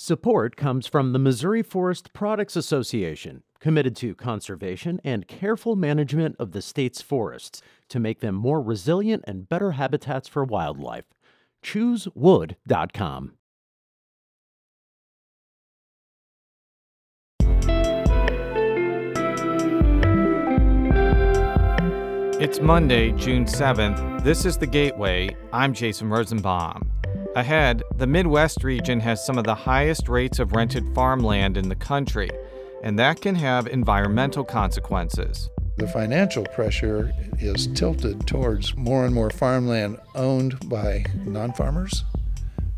Support comes from the Missouri Forest Products Association, committed to conservation and careful management of the state's forests to make them more resilient and better habitats for wildlife. ChooseWood.com. It's Monday, June 7th. This is The Gateway. I'm Jason Rosenbaum. Ahead, the Midwest region has some of the highest rates of rented farmland in the country, and that can have environmental consequences. The financial pressure is tilted towards more and more farmland owned by non farmers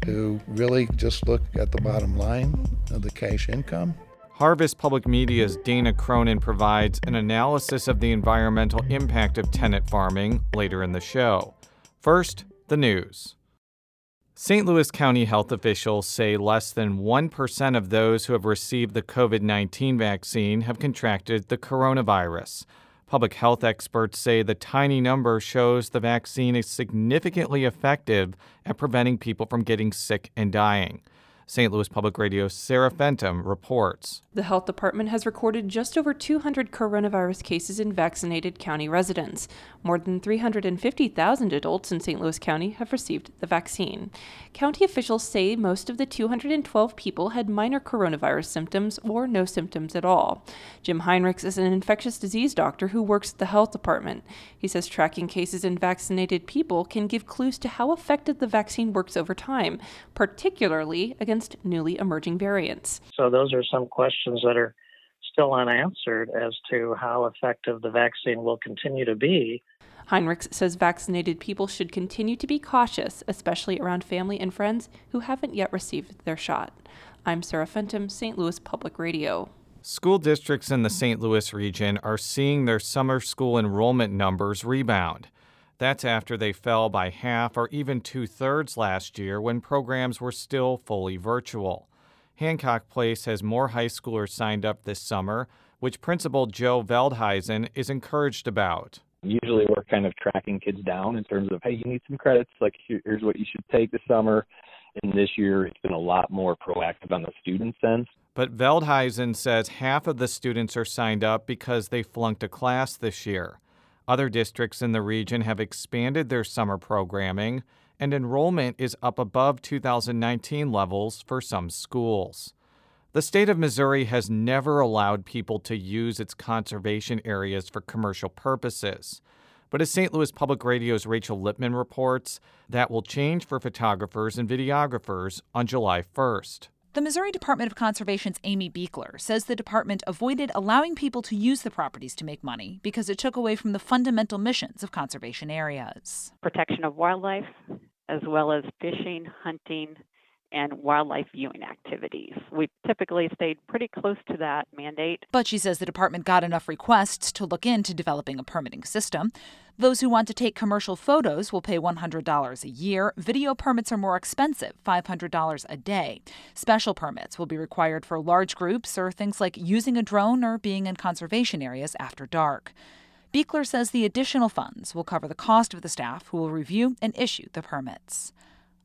who really just look at the bottom line of the cash income. Harvest Public Media's Dana Cronin provides an analysis of the environmental impact of tenant farming later in the show. First, the news. St. Louis County health officials say less than 1% of those who have received the COVID 19 vaccine have contracted the coronavirus. Public health experts say the tiny number shows the vaccine is significantly effective at preventing people from getting sick and dying. St. Louis Public Radio's Sarah Fentem reports. The health department has recorded just over 200 coronavirus cases in vaccinated county residents. More than 350,000 adults in St. Louis County have received the vaccine. County officials say most of the 212 people had minor coronavirus symptoms or no symptoms at all. Jim Heinrichs is an infectious disease doctor who works at the health department. He says tracking cases in vaccinated people can give clues to how effective the vaccine works over time, particularly against against newly emerging variants. So, those are some questions that are still unanswered as to how effective the vaccine will continue to be. Heinrichs says vaccinated people should continue to be cautious, especially around family and friends who haven't yet received their shot. I'm Sarah Fentem, St. Louis Public Radio. School districts in the St. Louis region are seeing their summer school enrollment numbers rebound. That's after they fell by half or even two thirds last year when programs were still fully virtual. Hancock Place has more high schoolers signed up this summer, which Principal Joe Veldheisen is encouraged about. Usually, we're kind of tracking kids down in terms of, hey, you need some credits, like here's what you should take this summer. And this year, it's been a lot more proactive on the student end. But Veldheisen says half of the students are signed up because they flunked a class this year. Other districts in the region have expanded their summer programming, and enrollment is up above 2019 levels for some schools. The state of Missouri has never allowed people to use its conservation areas for commercial purposes. But as St. Louis Public Radio's Rachel Lippmann reports, that will change for photographers and videographers on July 1st. The Missouri Department of Conservation's Amy Beekler says the department avoided allowing people to use the properties to make money because it took away from the fundamental missions of conservation areas. Protection of wildlife, as well as fishing, hunting, and wildlife viewing activities. We've typically stayed pretty close to that mandate. But she says the department got enough requests to look into developing a permitting system. Those who want to take commercial photos will pay $100 a year. Video permits are more expensive, $500 a day. Special permits will be required for large groups or things like using a drone or being in conservation areas after dark. Beekler says the additional funds will cover the cost of the staff who will review and issue the permits.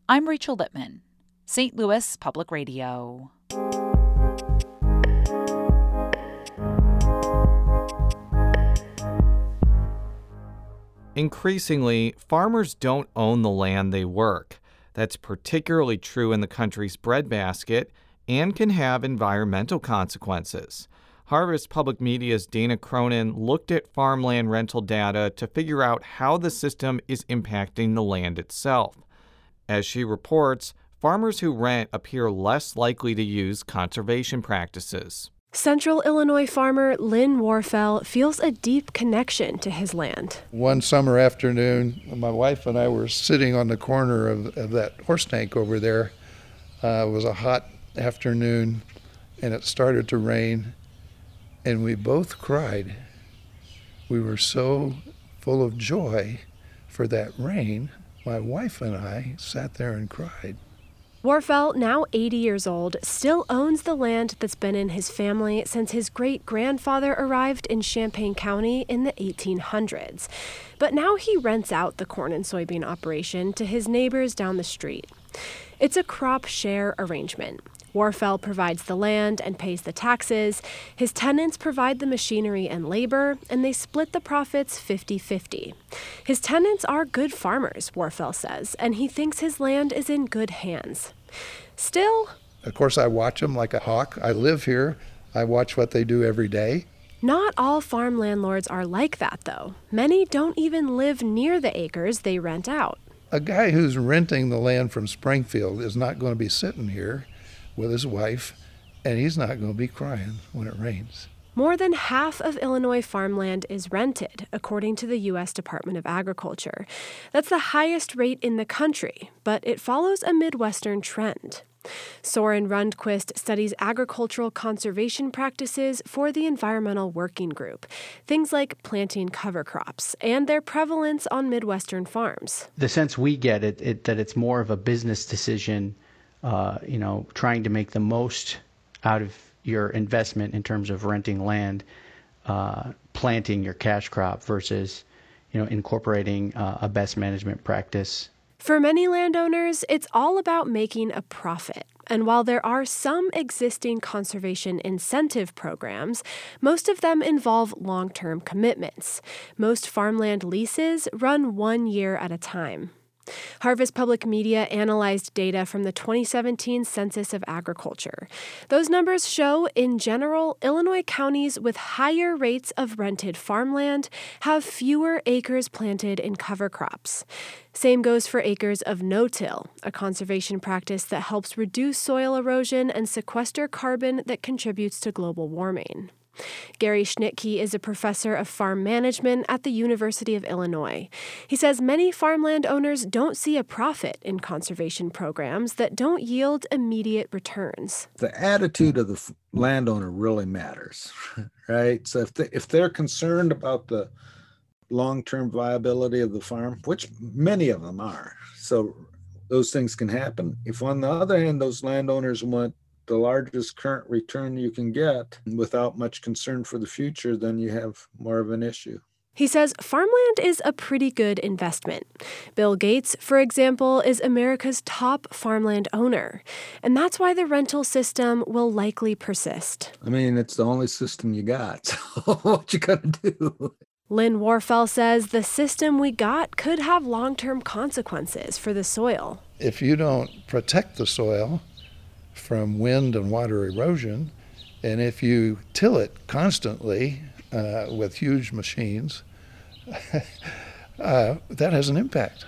I'm Rachel Lippmann. St. Louis Public Radio. Increasingly, farmers don't own the land they work. That's particularly true in the country's breadbasket and can have environmental consequences. Harvest Public Media's Dana Cronin looked at farmland rental data to figure out how the system is impacting the land itself. As she reports, farmers who rent appear less likely to use conservation practices. Central Illinois farmer Lynn Warfel feels a deep connection to his land. One summer afternoon, my wife and I were sitting on the corner of, of that horse tank over there. Uh, it was a hot afternoon, and it started to rain, and we both cried. We were so full of joy for that rain. My wife and I sat there and cried. Warfel, now 80 years old, still owns the land that's been in his family since his great grandfather arrived in Champaign County in the 1800s. But now he rents out the corn and soybean operation to his neighbors down the street. It's a crop share arrangement. Warfel provides the land and pays the taxes. His tenants provide the machinery and labor, and they split the profits 50 50. His tenants are good farmers, Warfel says, and he thinks his land is in good hands. Still, of course, I watch them like a hawk. I live here, I watch what they do every day. Not all farm landlords are like that, though. Many don't even live near the acres they rent out. A guy who's renting the land from Springfield is not going to be sitting here with his wife, and he's not going to be crying when it rains. More than half of Illinois farmland is rented, according to the U.S. Department of Agriculture. That's the highest rate in the country, but it follows a Midwestern trend. Soren Rundquist studies agricultural conservation practices for the Environmental Working Group, things like planting cover crops and their prevalence on Midwestern farms. The sense we get it, it that it's more of a business decision uh, you know, trying to make the most out of your investment in terms of renting land, uh, planting your cash crop versus, you know, incorporating uh, a best management practice. For many landowners, it's all about making a profit. And while there are some existing conservation incentive programs, most of them involve long term commitments. Most farmland leases run one year at a time. Harvest Public Media analyzed data from the 2017 Census of Agriculture. Those numbers show, in general, Illinois counties with higher rates of rented farmland have fewer acres planted in cover crops. Same goes for acres of no till, a conservation practice that helps reduce soil erosion and sequester carbon that contributes to global warming. Gary Schnitkey is a professor of farm management at the University of Illinois. He says many farmland owners don't see a profit in conservation programs that don't yield immediate returns. The attitude of the landowner really matters, right? So if they, if they're concerned about the long-term viability of the farm, which many of them are, so those things can happen. If on the other hand those landowners want the largest current return you can get without much concern for the future, then you have more of an issue. He says farmland is a pretty good investment. Bill Gates, for example, is America's top farmland owner, and that's why the rental system will likely persist. I mean, it's the only system you got. So what you gonna do? Lynn Warfel says the system we got could have long-term consequences for the soil. If you don't protect the soil, from wind and water erosion. And if you till it constantly uh, with huge machines, uh, that has an impact.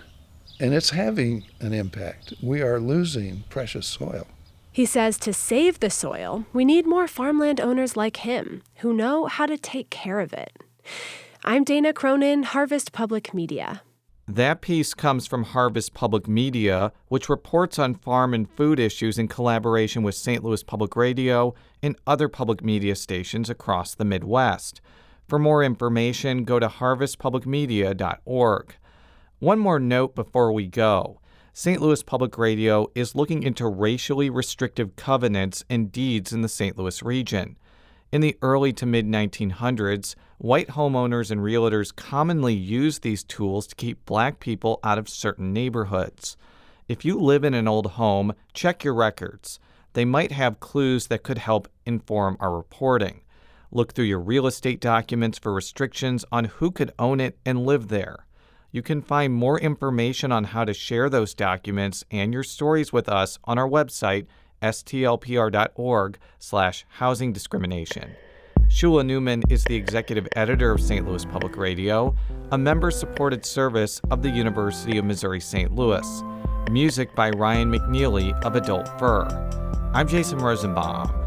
And it's having an impact. We are losing precious soil. He says to save the soil, we need more farmland owners like him who know how to take care of it. I'm Dana Cronin, Harvest Public Media. That piece comes from Harvest Public Media, which reports on farm and food issues in collaboration with St. Louis Public Radio and other public media stations across the Midwest. For more information, go to harvestpublicmedia.org. One more note before we go. St. Louis Public Radio is looking into racially restrictive covenants and deeds in the St. Louis region. In the early to mid 1900s, white homeowners and realtors commonly used these tools to keep black people out of certain neighborhoods. If you live in an old home, check your records. They might have clues that could help inform our reporting. Look through your real estate documents for restrictions on who could own it and live there. You can find more information on how to share those documents and your stories with us on our website stlpr.org slash housing discrimination. Shula Neuman is the executive editor of St. Louis Public Radio, a member supported service of the University of Missouri St. Louis. Music by Ryan McNeely of Adult Fur. I'm Jason Rosenbaum.